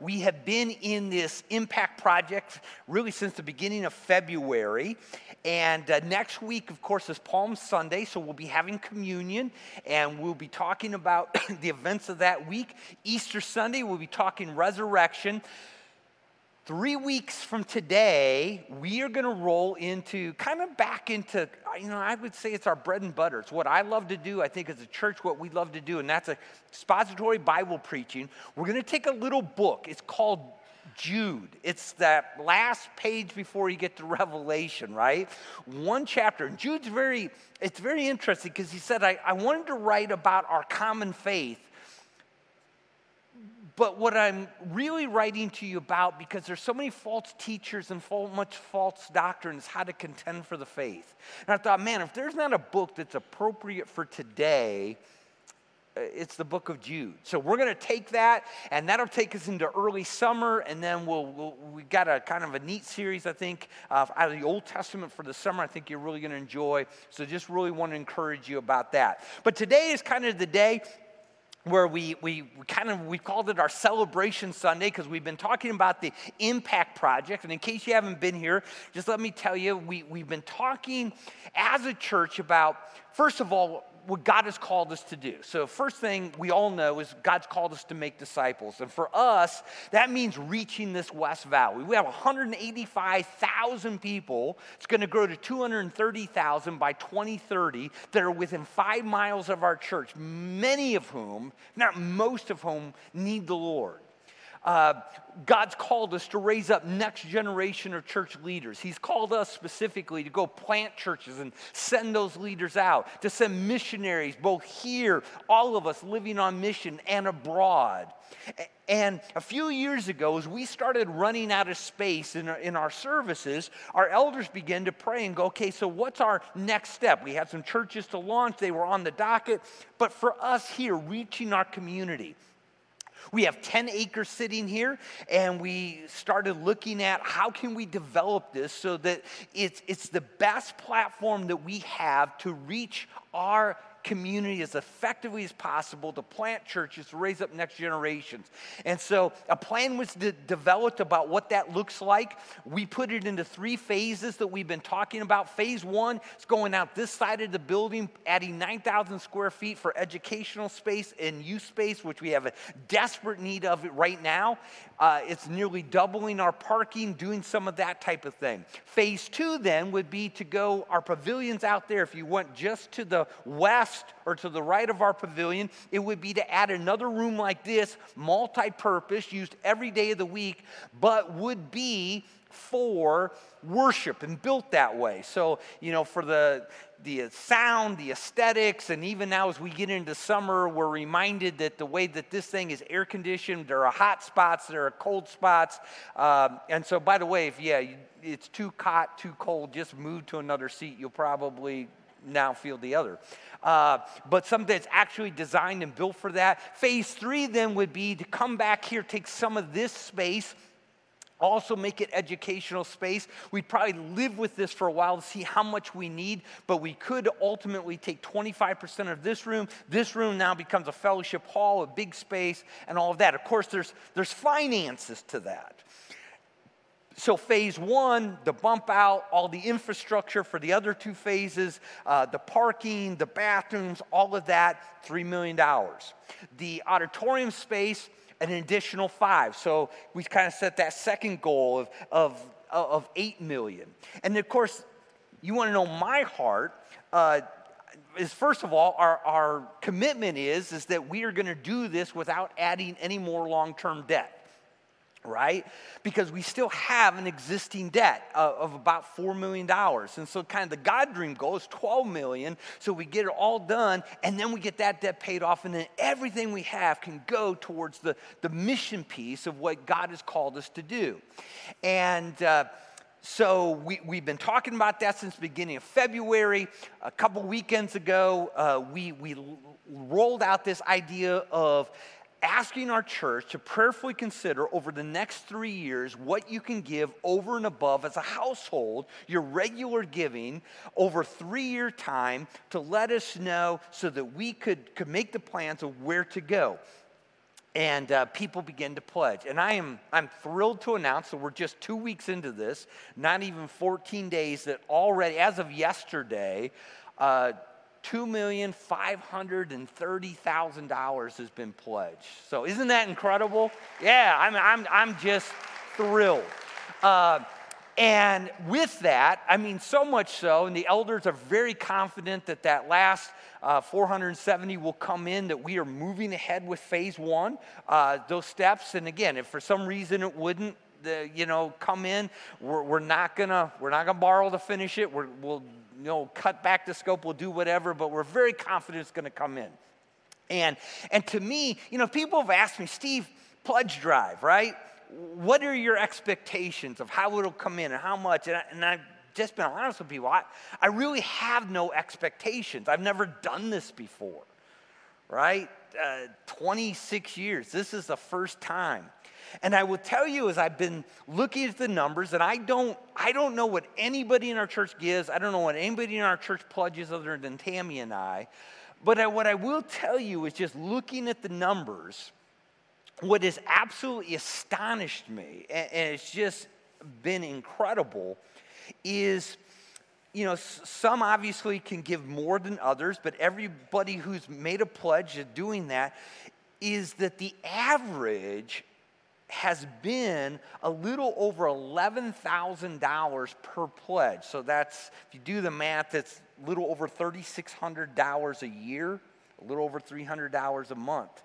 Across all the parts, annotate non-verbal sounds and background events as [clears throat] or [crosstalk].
we have been in this impact project really since the beginning of February. And uh, next week, of course, is Palm Sunday, so we'll be having communion and we'll be talking about [clears throat] the events of that week. Easter Sunday, we'll be talking resurrection. Three weeks from today, we are going to roll into kind of back into, you know, I would say it's our bread and butter. It's what I love to do. I think as a church, what we love to do, and that's expository Bible preaching. We're going to take a little book. It's called Jude. It's that last page before you get to Revelation, right? One chapter. And Jude's very, it's very interesting because he said, I, I wanted to write about our common faith but what I'm really writing to you about, because there's so many false teachers and so much false doctrine, is how to contend for the faith. And I thought, man, if there's not a book that's appropriate for today, uh, it's the book of Jude. So we're going to take that, and that'll take us into early summer, and then we'll, we'll we got a kind of a neat series, I think, uh, out of the Old Testament for the summer. I think you're really going to enjoy. So just really want to encourage you about that. But today is kind of the day where we, we, kind of we called it our celebration sunday because we've been talking about the impact project. And in case you haven't been here just let me tell you we, we've been talking as a church about first of all what God has called us to do. So, first thing we all know is God's called us to make disciples. And for us, that means reaching this West Valley. We have 185,000 people. It's going to grow to 230,000 by 2030 that are within five miles of our church, many of whom, not most of whom, need the Lord. Uh, God's called us to raise up next generation of church leaders. He's called us specifically to go plant churches and send those leaders out, to send missionaries, both here, all of us living on mission, and abroad. And a few years ago, as we started running out of space in our, in our services, our elders began to pray and go, okay, so what's our next step? We had some churches to launch, they were on the docket. But for us here, reaching our community, we have 10 acres sitting here, and we started looking at how can we develop this so that it's, it's the best platform that we have to reach our community as effectively as possible to plant churches, to raise up next generations. And so a plan was de- developed about what that looks like. We put it into three phases that we've been talking about. Phase one is going out this side of the building, adding 9,000 square feet for educational space and youth space, which we have a desperate need of right now. Uh, it's nearly doubling our parking, doing some of that type of thing. Phase two then would be to go our pavilions out there. If you went just to the west, or to the right of our pavilion, it would be to add another room like this, multi purpose, used every day of the week, but would be for worship and built that way. So, you know, for the the sound, the aesthetics, and even now as we get into summer, we're reminded that the way that this thing is air conditioned, there are hot spots, there are cold spots. Um, and so, by the way, if yeah, it's too hot, too cold, just move to another seat. You'll probably now feel the other. Uh, but something that's actually designed and built for that. Phase three then would be to come back here, take some of this space also make it educational space. We'd probably live with this for a while to see how much we need, but we could ultimately take 25% of this room. This room now becomes a fellowship hall, a big space, and all of that. Of course, there's, there's finances to that. So, phase one, the bump out, all the infrastructure for the other two phases, uh, the parking, the bathrooms, all of that, $3 million. The auditorium space, an additional five. So, we kind of set that second goal of, of, of 8 million. And of course, you want to know my heart. Uh, is first of all, our, our commitment is, is that we are going to do this without adding any more long term debt right? Because we still have an existing debt of, of, about $4 million. And so kind of the God dream goal is 12 million. So we get it all done and then we get that debt paid off and then everything we have can go towards the, the mission piece of what God has called us to do. And uh, so we, we've been talking about that since the beginning of February. A couple weekends ago, uh, we, we rolled out this idea of asking our church to prayerfully consider over the next three years what you can give over and above as a household, your regular giving over three year time to let us know so that we could, could make the plans of where to go. and uh, people begin to pledge. And I am I'm thrilled to announce that we're just two weeks into this, not even 14 days, that already, as of yesterday, uh, $2,530,000 has been pledged. So isn't that incredible? Yeah, I'm, I'm, I'm just thrilled. Uh, and with that, I mean, so much so, and the elders are very confident that that last uh, 470 will come in, that we are moving ahead with phase one, uh, those steps. And again, if for some reason it wouldn't, the, you know, come in, we're, we're not gonna we're not gonna borrow to finish it. we will you know cut back the scope. We'll do whatever, but we're very confident it's gonna come in. And and to me, you know, people have asked me, Steve, pledge drive, right? what are your expectations of how it'll come in and how much? And, I, and I've just been honest with people. I, I really have no expectations. I've never done this before, right? Uh, 26 years. This is the first time. And I will tell you as I've been looking at the numbers, and I don't, I don't know what anybody in our church gives. I don't know what anybody in our church pledges other than Tammy and I. But I, what I will tell you is just looking at the numbers, what has absolutely astonished me, and, it's just been incredible, is you know, some obviously can give more than others, but everybody who's made a pledge of doing that is that the average has been a little over $11,000 per pledge. So that's, if you do the math, that's a little over $3,600 a year, a little over $300 a month.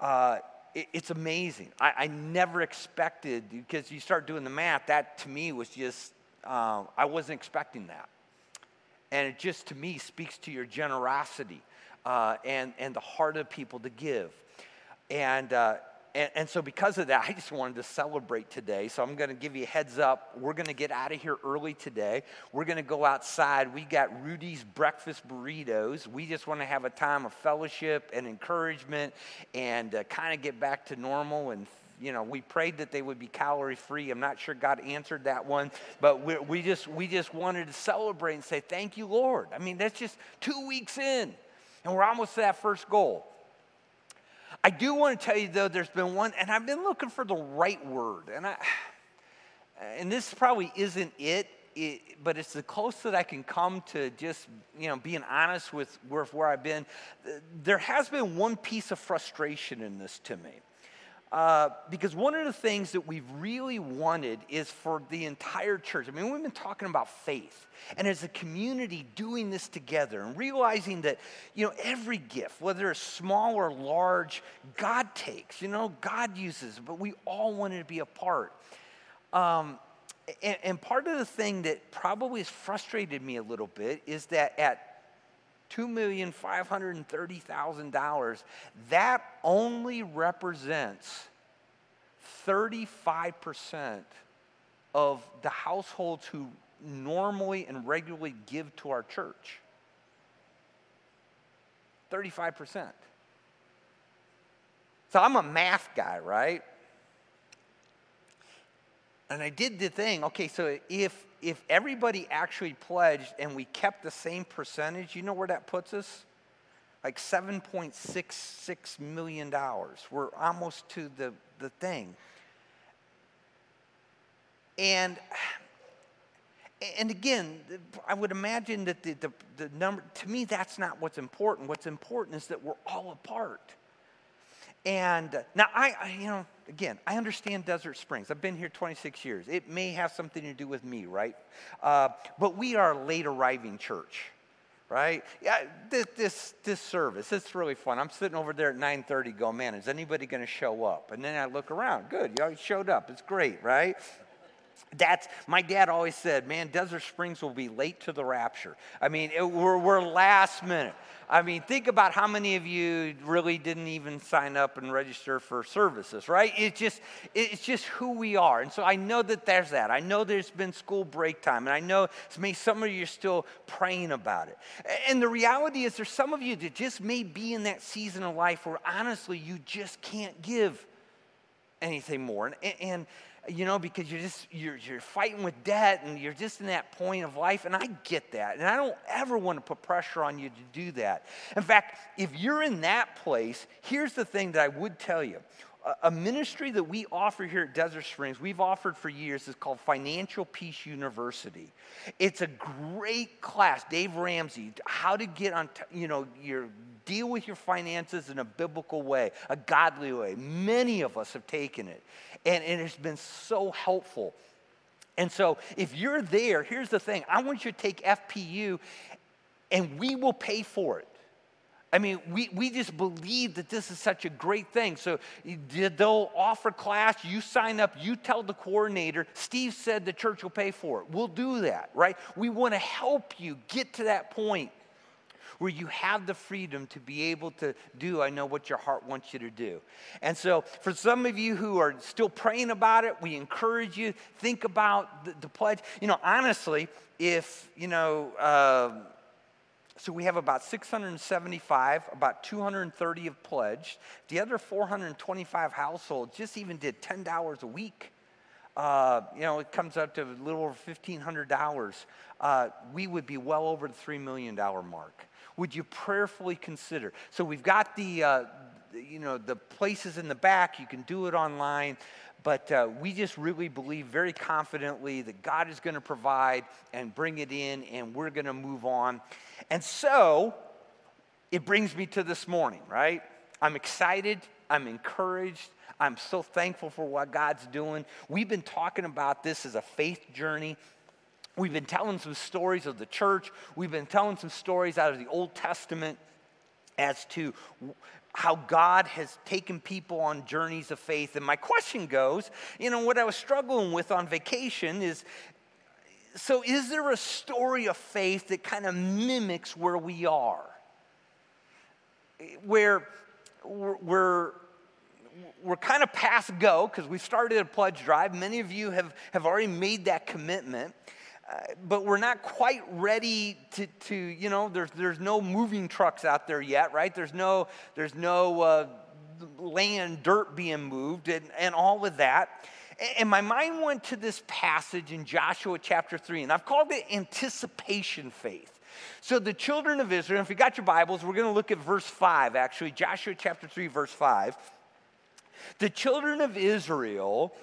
Uh, it's amazing. I, I, never expected, because you start doing the math, that to me was just, uh, I wasn't expecting that. And it just to me speaks to your generosity uh, and, and the heart of people to give. And, uh, and, and, so, because of that, [laughs] I just wanted to celebrate today. So, I'm going to give you a heads up. We're going to get out of here early today. We're going to go outside. We got Rudy's breakfast burritos. We just want to have a time of fellowship and encouragement and uh, kind of get back to normal and you know, we prayed that they would be calorie free. I'm not sure God answered that one, but we, we, just we just wanted to celebrate and say thank you, Lord. I mean, that's just two weeks in, and we're almost to that first goal. I do want to tell you though, there's been one, and I've been looking for the right word, and I, and this probably isn't it, it but it's the closest that I can come to just you know being honest with where, where I've been. There has been one piece of frustration in this to me. Uh, because one of the things that we've really wanted is for the entire church. I mean, we've been talking about faith, and as a community doing this together and realizing that, you know, every gift, whether it's small or large, God takes, you know, God uses, but we all wanted to be a part. Um, and, and part of the thing that probably has frustrated me a little bit is that at $2,530,000, that only represents 35% of the households who normally and regularly give to our church. 35%. So I'm a math guy, right? And I did the thing. Okay, so if if everybody actually pledged and we kept the same percentage, you know where that puts us? Like $7.66 million. We're almost to the, the thing. And and again, I would imagine that the, the, the, number, to me, that's not what's important. What's important is that we're all apart. And now, I, I, you know, again, I understand Desert Springs. I've been here 26 years. It may have something to do with me, right? Uh, but we are a late arriving church, right? Yeah, this, this, this service, it's really fun. I'm sitting over there at 9.30 going, man, is anybody going to show up? And then I look around. Good, you all showed up. It's great, right? That's my dad always said, man, Desert Springs will be late to the rapture. I mean, it, we're, we're last minute. I mean, think about how many of you really didn't even sign up and register for services, right? It's just, it's just who we are. And so I know that there's that. I know there's been school break time, and I know may some of you are still praying about it. And the reality is, there's some of you that just may be in that season of life where honestly you just can't give. anything more. And, and, you know, because you're just you're, you're fighting with debt and you're just in that point of life. And I get that. And I don't ever want to put pressure on you to do that. In fact, if you're in that place, here's the thing that I would tell you. A ministry that we offer here at Desert Springs, we've offered for years, is called Financial Peace University. It's a great class. Dave Ramsey, how to get on, you know, your deal with your finances in a biblical way, a godly way. Many of us have taken it, and, and it's been so helpful. And so, if you're there, here's the thing I want you to take FPU, and we will pay for it. I mean, we, we just believe that this is such a great thing. So they'll offer class, you sign up, you tell the coordinator, Steve said the church will pay for it. We'll do that, right? We want to help you get to that point where you have the freedom to be able to do, I know what your heart wants you to do. And so, for some of you who are still praying about it, we encourage you, think about the, the pledge. You know, honestly, if, you know, uh, so we have about 675, about 230 have pledged. The other 425 households just even did $10 a week. Uh, you know, it comes up to a little over $1,500. Uh, we would be well over the $3 million mark. Would you prayerfully consider? So we've got the, uh, you know, the places in the back. You can do it online. But uh, we just really believe very confidently that God is going to provide and bring it in, and we're going to move on. And so it brings me to this morning, right? I'm excited, I'm encouraged, I'm so thankful for what God's doing. We've been talking about this as a faith journey. We've been telling some stories of the church. We've been telling some stories out of the Old Testament as to how God has taken people on journeys of faith. And my question goes you know, what I was struggling with on vacation is so, is there a story of faith that kind of mimics where we are? Where we're, we're kind of past go because we started a pledge drive. Many of you have, have already made that commitment. But we're not quite ready to, to, you know, there's, there's no moving trucks out there yet, right? There's no, there's no uh, land, dirt being moved, and, and all of that. And my mind went to this passage in Joshua chapter 3, and I've called it anticipation faith. So the children of Israel, if you got your Bibles, we're going to look at verse 5, actually, Joshua chapter 3, verse 5. The children of Israel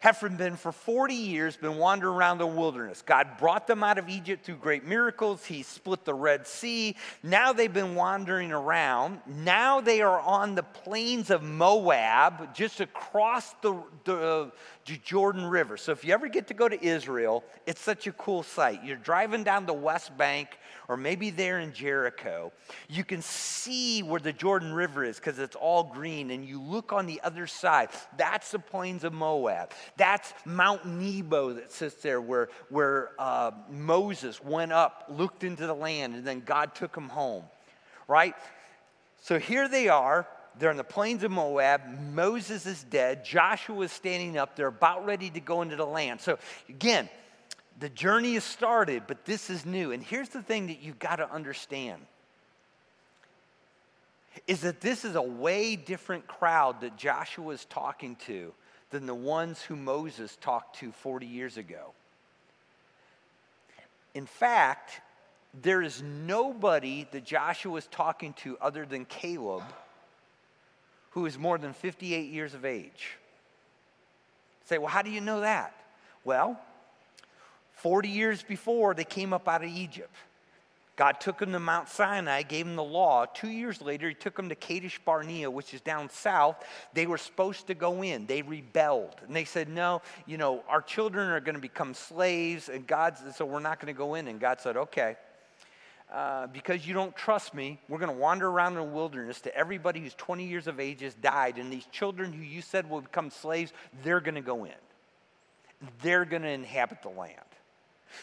have been for 40 years been wandering around the wilderness. God brought them out of Egypt through great miracles. He split the Red Sea. Now they've been wandering around. Now they are on the plains of Moab, just across the, the, Jordan River. So if you ever get to go to Israel, it's such a cool sight. You're driving down the West Bank or maybe there in Jericho. You can see where the Jordan River is because it's all green and you look on the other side. That's the plains of Moab. That's Mount Nebo that sits there where, where uh, Moses went up, looked into the land, and then God took him home, right? So here they are they're in the plains of Moab. Moses is dead. Joshua is standing up. They're about ready to go into the land. So, again, the journey has started, but this is new. And here's the thing that you've got to understand is that this is a way different crowd that Joshua is talking to than the ones who Moses talked to 40 years ago. In fact, there is nobody that Joshua is talking to other than Caleb who is more than 58 years of age. Say, well, how do you know that? Well, 40 years before they came up out of Egypt. God took them to Mount Sinai, gave them the law. Two years later, he took them to Kadesh Barnea, which is down south. They were supposed to go in. They rebelled. And they said, No, you know, our children are going to become slaves, and God, so we're not going to go in. And God said, Okay. Uh, because you don't trust me, we're going to wander around in the wilderness to everybody who's 20 years of age has died. And these children who you said will become slaves, they're going to go in. They're going to inhabit the land.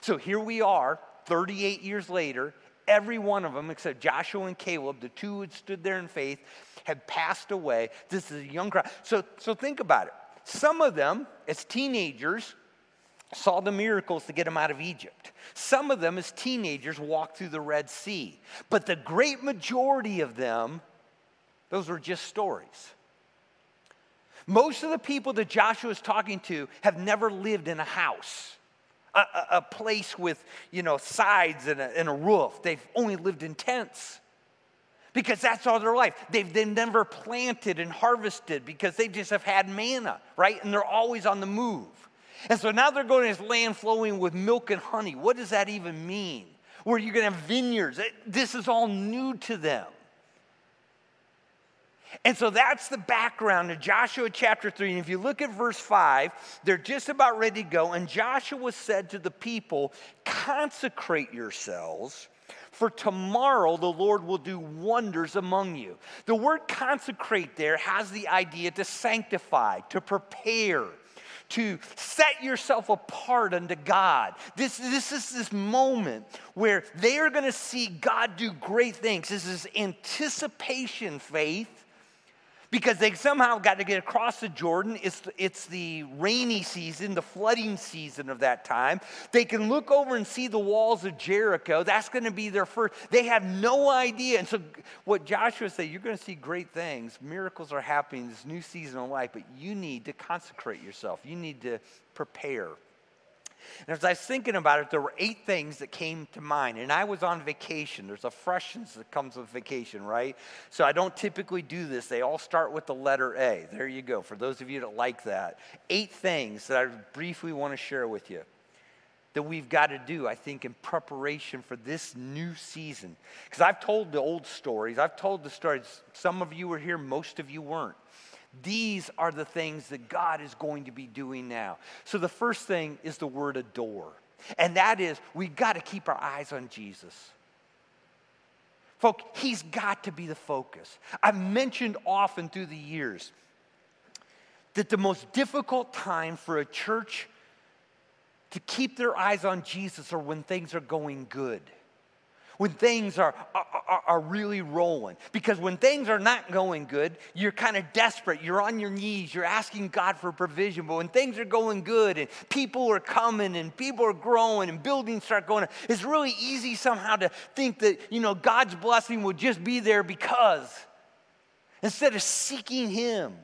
So here we are, 38 years later. Every one of them, except Joshua and Caleb, the two who had stood there in faith, had passed away. This is a young crowd. So, so think about it. Some of them, as teenagers, saw the miracles to get them out of Egypt. Some of them, as teenagers, walked through the Red Sea. But the great majority of them, those were just stories. Most of the people that Joshua is talking to have never lived in a house, a, a, place with, you know, sides and a, and a roof. They've only lived in tents because that's all their life. They've, they've never planted and harvested because they just have had manna, right? And they're always on the move. And so now they're going to this land flowing with milk and honey. What does that even mean? Where you're going to have vineyards. This is all new to them. And so that's the background of Joshua chapter 3. And if you look at verse 5, they're just about ready to go. And Joshua said to the people, Consecrate yourselves, for tomorrow the Lord will do wonders among you. The word consecrate there has the idea to sanctify, to prepare to set yourself apart unto God. This, this is this moment where they are going to see God do great things. This is anticipation faith because they somehow got to get across the Jordan. It's, it's the rainy season, the flooding season of that time. They can look over and see the walls of Jericho. That's going to be their first. They have no idea. And so, what Joshua said, you're going to see great things. Miracles are happening, this new season of life, but you need to consecrate yourself. You need to prepare. And as I was thinking about it, there were eight things that came to mind. And I was on vacation. There's a freshness that comes with vacation, right? So I don't typically do this. They all start with the letter A. There you go, for those of you that like that. Eight things that I briefly want to share with you that we've got to do, I think, in preparation for this new season. Because I've told the old stories, I've told the stories. Some of you were here, most of you weren't. These are the things that God is going to be doing now. So the first thing is the word adore. And that is, we got to keep our eyes on Jesus. Folks, he's got to be the focus. I've mentioned often through the years that the most difficult time for a church to keep their eyes on Jesus are when things are going good when things are, are, are, really rolling. Because when things are not going good, you're kind of desperate. You're on your knees. You're asking God for provision. But when things are going good and people are coming and people are growing and buildings start going, up, it's really easy somehow to think that, you know, God's blessing will just be there because instead of seeking Him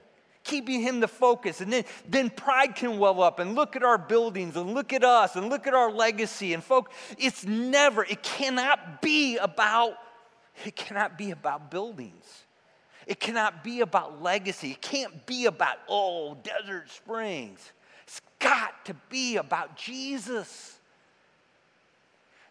keeping him the focus. And then, then pride can well up and look at our buildings and look at us and look at our legacy. And folks, it's never, it cannot be about, it cannot be about buildings. It cannot be about legacy. It can't be about, oh, Desert Springs. It's got to be about Jesus.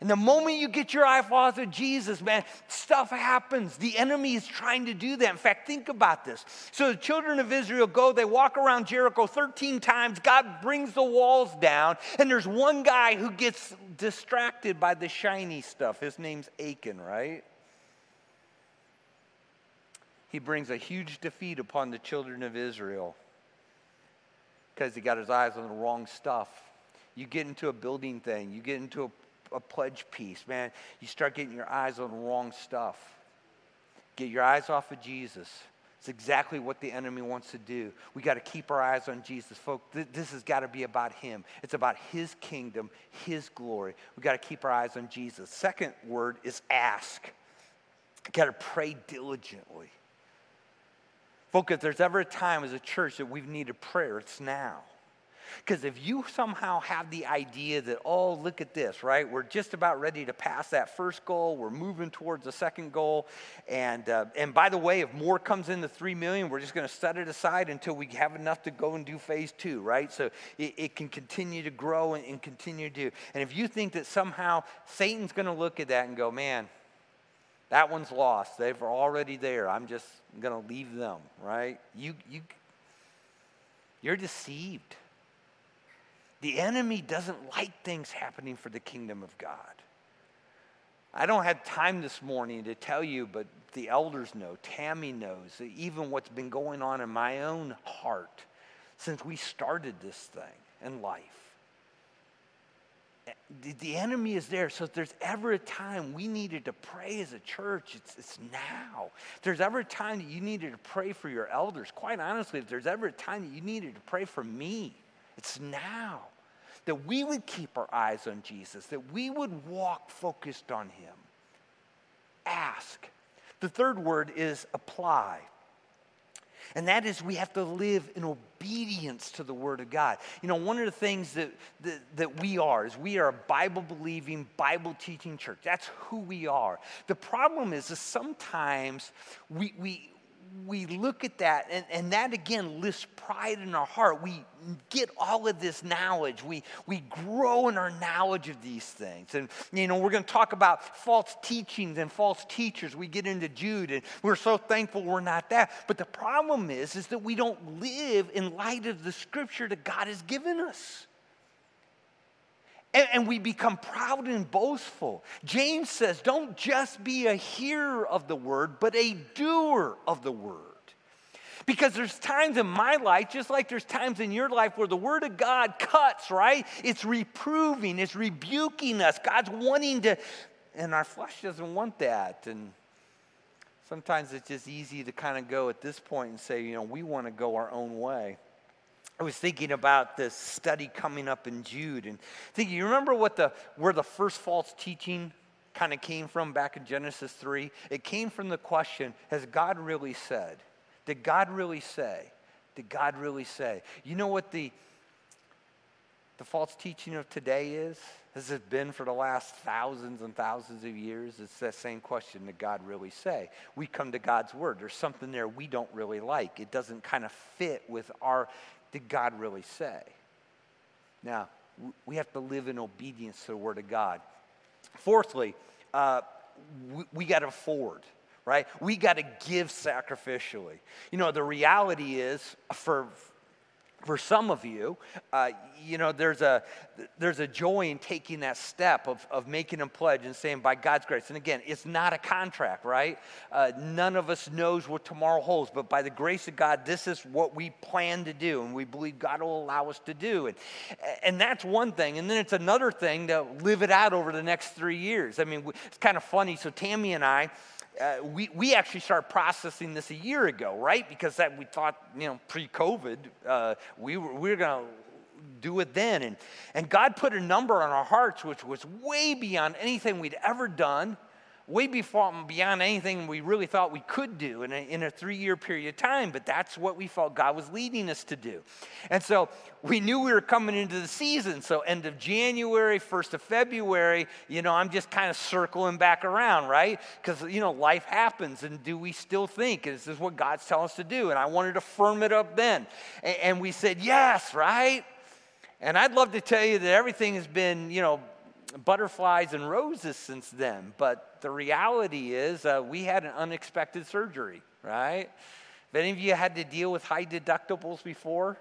And the moment you get your eye off of Jesus, man, stuff happens. The enemy is trying to do that. In fact, think about this. So the children of Israel go, they walk around Jericho 13 times. God brings the walls down, and there's one guy who gets distracted by the shiny stuff. His name's Achan, right? He brings a huge defeat upon the children of Israel because he got his eyes on the wrong stuff. You get into a building thing, you get into a a pledge piece, man, you start getting your eyes on the wrong stuff. Get your eyes off of Jesus. It's exactly what the enemy wants to do. We got to keep our eyes on Jesus. Folks, th- this has got to be about him. It's about his kingdom, his glory. We got to keep our eyes on Jesus. Second word is ask. Got to pray diligently. Folks, if there's ever a time as a church that we've needed prayer, it's now. Because if you somehow have the idea that, oh, look at this, right? We're just about ready to pass that first goal. We're moving towards the second goal. And, uh, and by the way, if more comes in the three million, we're just going to set it aside until we have enough to go and do phase two, right? So it, it can continue to grow and, and continue to do. And if you think that somehow Satan's going to look at that and go, man, that one's lost. They're already there. I'm just going to leave them, right? You, you, you're deceived. The enemy doesn't like things happening for the kingdom of God. I don't have time this morning to tell you, but the elders know, Tammy knows, even what's been going on in my own heart since we started this thing in life. The, enemy is there. So if there's ever a time we needed to pray as a church, it's, it's now. If there's ever a time that you needed to pray for your elders, quite honestly, if there's ever a time that you needed to pray for me, it's now. That we would keep our eyes on Jesus, that we would walk focused on Him. Ask. The third word is apply. And that is, we have to live in obedience to the Word of God. You know, one of the things that, that, that we are is we are a Bible believing, Bible teaching church. That's who we are. The problem is, is sometimes we, we, we look at that, and, and that again lifts pride in our heart. We get all of this knowledge. We, we grow in our knowledge of these things. And, you know, we're going to talk about false teachings and false teachers. We get into Jude, and we're so thankful we're not that. But the problem is, is that we don't live in light of the scripture that God has given us. And, and, we become proud and boastful. James says, don't just be a hearer of the word, but a doer of the word. Because there's times in my life, just like there's times in your life, where the word of God cuts, right? It's reproving, it's rebuking us. God's wanting to, and our flesh doesn't want that. And sometimes it's just easy to kind of go at this point and say, you know, we want to go our own way. I was thinking about this study coming up in Jude and thinking, you remember what the where the first false teaching kind of came from back in Genesis 3? It came from the question, has God really said? Did God really say? Did God really say? You know what the the false teaching of today is? Has it been for the last thousands and thousands of years? It's that same question Did God really say? We come to God's word. There's something there we don't really like. It doesn't kind of fit with our did God really say? Now, we have to live in obedience to the Word of God. Fourthly, uh, we, we got to afford, right? We got to give sacrificially. You know, the reality is for, for some of you, uh, you know, there's a, there's a joy in taking that step of, of making a pledge and saying, by God's grace. And again, it's not a contract, right? Uh, none of us knows what tomorrow holds, but by the grace of God, this is what we plan to do, and we believe God will allow us to do. And, and that's one thing. And then it's another thing to live it out over the next three years. I mean, it's kind of funny. So Tammy and I, uh, we, we actually started processing this a year ago, right? Because that we thought, you know, pre-COVID, uh, we were, we were going to do it then. And, and God put a number on our hearts, which was way beyond anything we'd ever done way beyond anything we really thought we could do in a, a three year period of time, but that's what we felt God was leading us to do. And so we knew we were coming into the season. So, end of January, 1st of February, you know, I'm just kind of circling back around, right? Because, you know, life happens, and do we still think this is what God's telling us to do? And I wanted to firm it up then. And, and we said, yes, right? And I'd love to tell you that everything has been, you know, butterflies and roses since then. But the reality is, uh, we had an unexpected surgery, right? Have any of you had to deal with high deductibles before?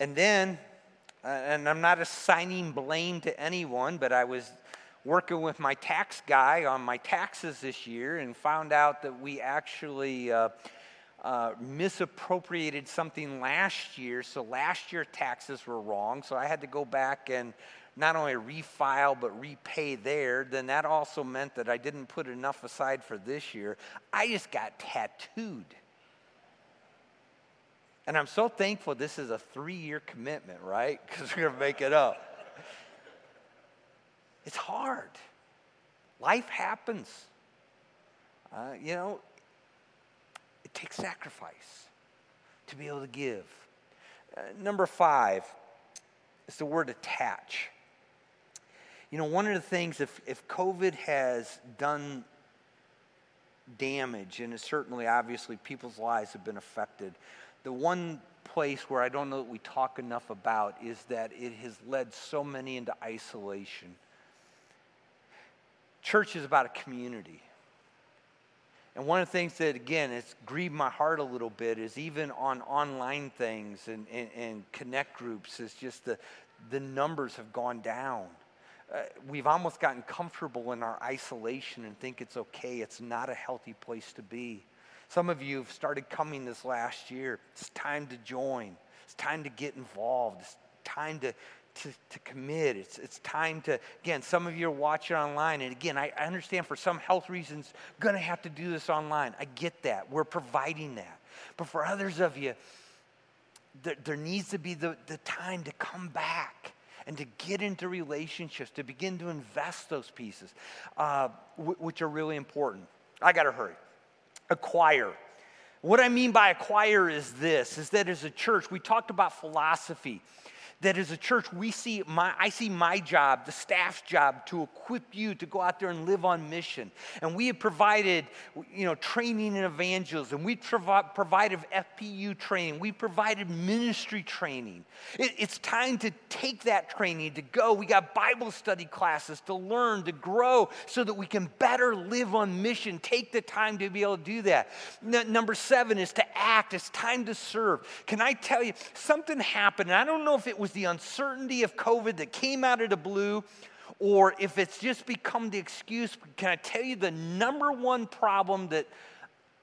And then, uh, and I'm not assigning blame to anyone, but I was working with my tax guy on my taxes this year and found out that we actually uh, uh, misappropriated something last year. So last year taxes were wrong. So I had to go back and not only refile but repay there, then that also meant that I didn't put enough aside for this year. I just got tattooed. And I'm so thankful this is a three year commitment, right? [laughs] Because we're going to make it up. It's hard. Life happens. Uh, you know, it takes sacrifice to be able to give. Uh, number five is the word attach. You know, one of the things, if, if COVID has done damage, and certainly, obviously, people's lives have been affected, the one place where I don't know that we talk enough about is that it has led so many into isolation. Church is about a community. And one of the things that, again, it's grieved my heart a little bit is even on online things and, and, and connect groups, is just the, the numbers have gone down uh, we've almost gotten comfortable in our isolation and think it's okay. It's not a healthy place to be. Some of you have started coming this last year. It's time to join. It's time to get involved. It's time to, to, to commit. It's, it's time to, again, some of you are watching online. And again, I, I understand for some health reasons, going to have to do this online. I get that. We're providing that. But for others of you, there, there needs to be the, the time to come back and to get into relationships, to begin to invest those pieces, uh, w- which are really important. I got to hurry. Acquire. What I mean by acquire is this is that as a church, we talked about philosophy that as a church we see my i see my job the staff's job to equip you to go out there and live on mission. And we have provided you know training and evangelism. We provi- provided fpu training. We provided ministry training. It, it's time to take that training to go. We got bible study classes to learn to grow so that we can better live on mission. Take the time to be able to do that. N- number seven is to act. It's time to serve. Can i tell you something happened i don't know if it was the uncertainty of COVID that came out of the blue, or if it's just become the excuse. Can I tell you the number one problem that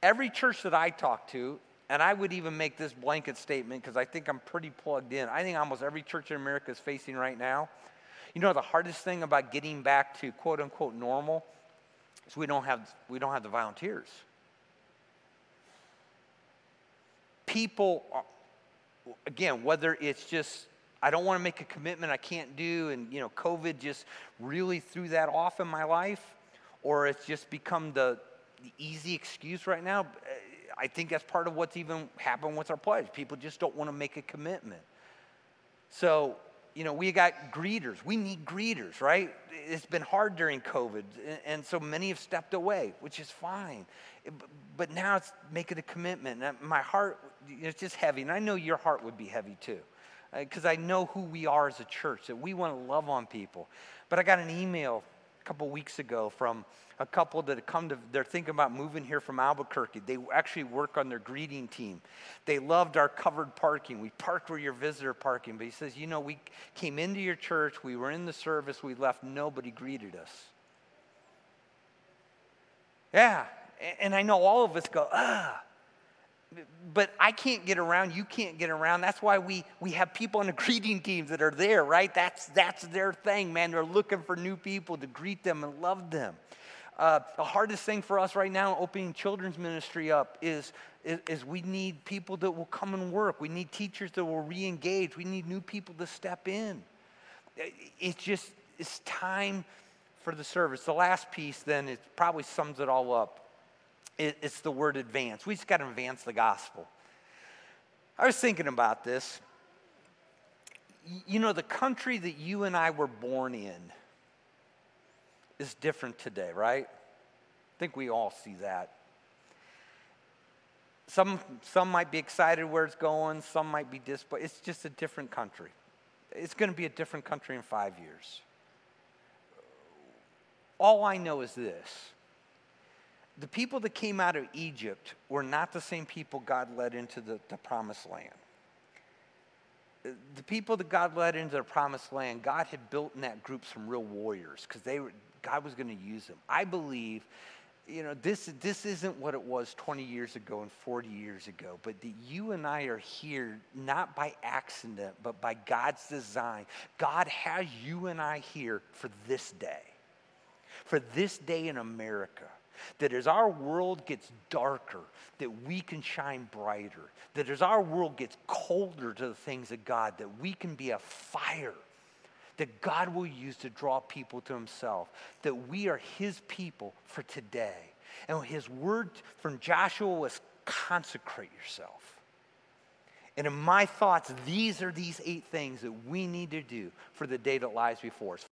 every church that I talk to, and I would even make this blanket statement because I think I'm pretty plugged in. I think almost every church in America is facing right now. You know, the hardest thing about getting back to quote unquote normal is we don't have, we don't have the volunteers. People, again, whether it's just I don't want to make a commitment I can't do, and you know, COVID just really threw that off in my life, or it's just become the, the easy excuse right now. I think that's part of what's even happened with our pledge. People just don't want to make a commitment. So, you know, we got greeters. We need greeters, right? It's been hard during COVID, and so many have stepped away, which is fine. But now it's making a commitment. My heart, it's just heavy, and I know your heart would be heavy too because uh, I know who we are as a church, that we want to love on people. But I got an email a couple weeks ago from a couple that had come to, they're thinking about moving here from Albuquerque. They actually work on their greeting team. They loved our covered parking. We parked where your visitor parking. But he says, you know, we came into your church, we were in the service, we left, nobody greeted us. Yeah. And I know all of us go, ah but I can't get around, you can't get around. That's why we, we have people on the [laughs] greeting teams that are there, right? That's, that's their thing, man. They're looking for new people to greet them and love them. Uh, the hardest thing for us right now, opening children's ministry up, is, is, is we need people that will come and work. We need teachers that will re engage. We need new people to step in. It's just, it's time for the service. The last piece, then, it probably sums it all up it's the word advance. We just got to advance the gospel. I was thinking about this. You know, the country that you and I were born in is different today, right? I think we all see that. Some, some might be excited where it's going, some might be disappointed. It's just a different country. It's going to be a different country in five years. All I know is this the people that came out of Egypt were not the same people God led into the, the promised land. The people that God led into the promised land, God had built in that group some real warriors because they were, God was going to use them. I believe, you know, this, this isn't what it was 20 years ago and 40 years ago, but that you and I are here not by accident, but by God's design. God has you and I here for this day, for this day in America that as our world gets darker, that we can shine brighter. That as our world gets colder to the things of God, that we can be a fire that God will use to draw people to himself. That we are his people for today. And his word from Joshua was consecrate yourself. And in my thoughts, these are these eight things that we need to do for the day that lies before us.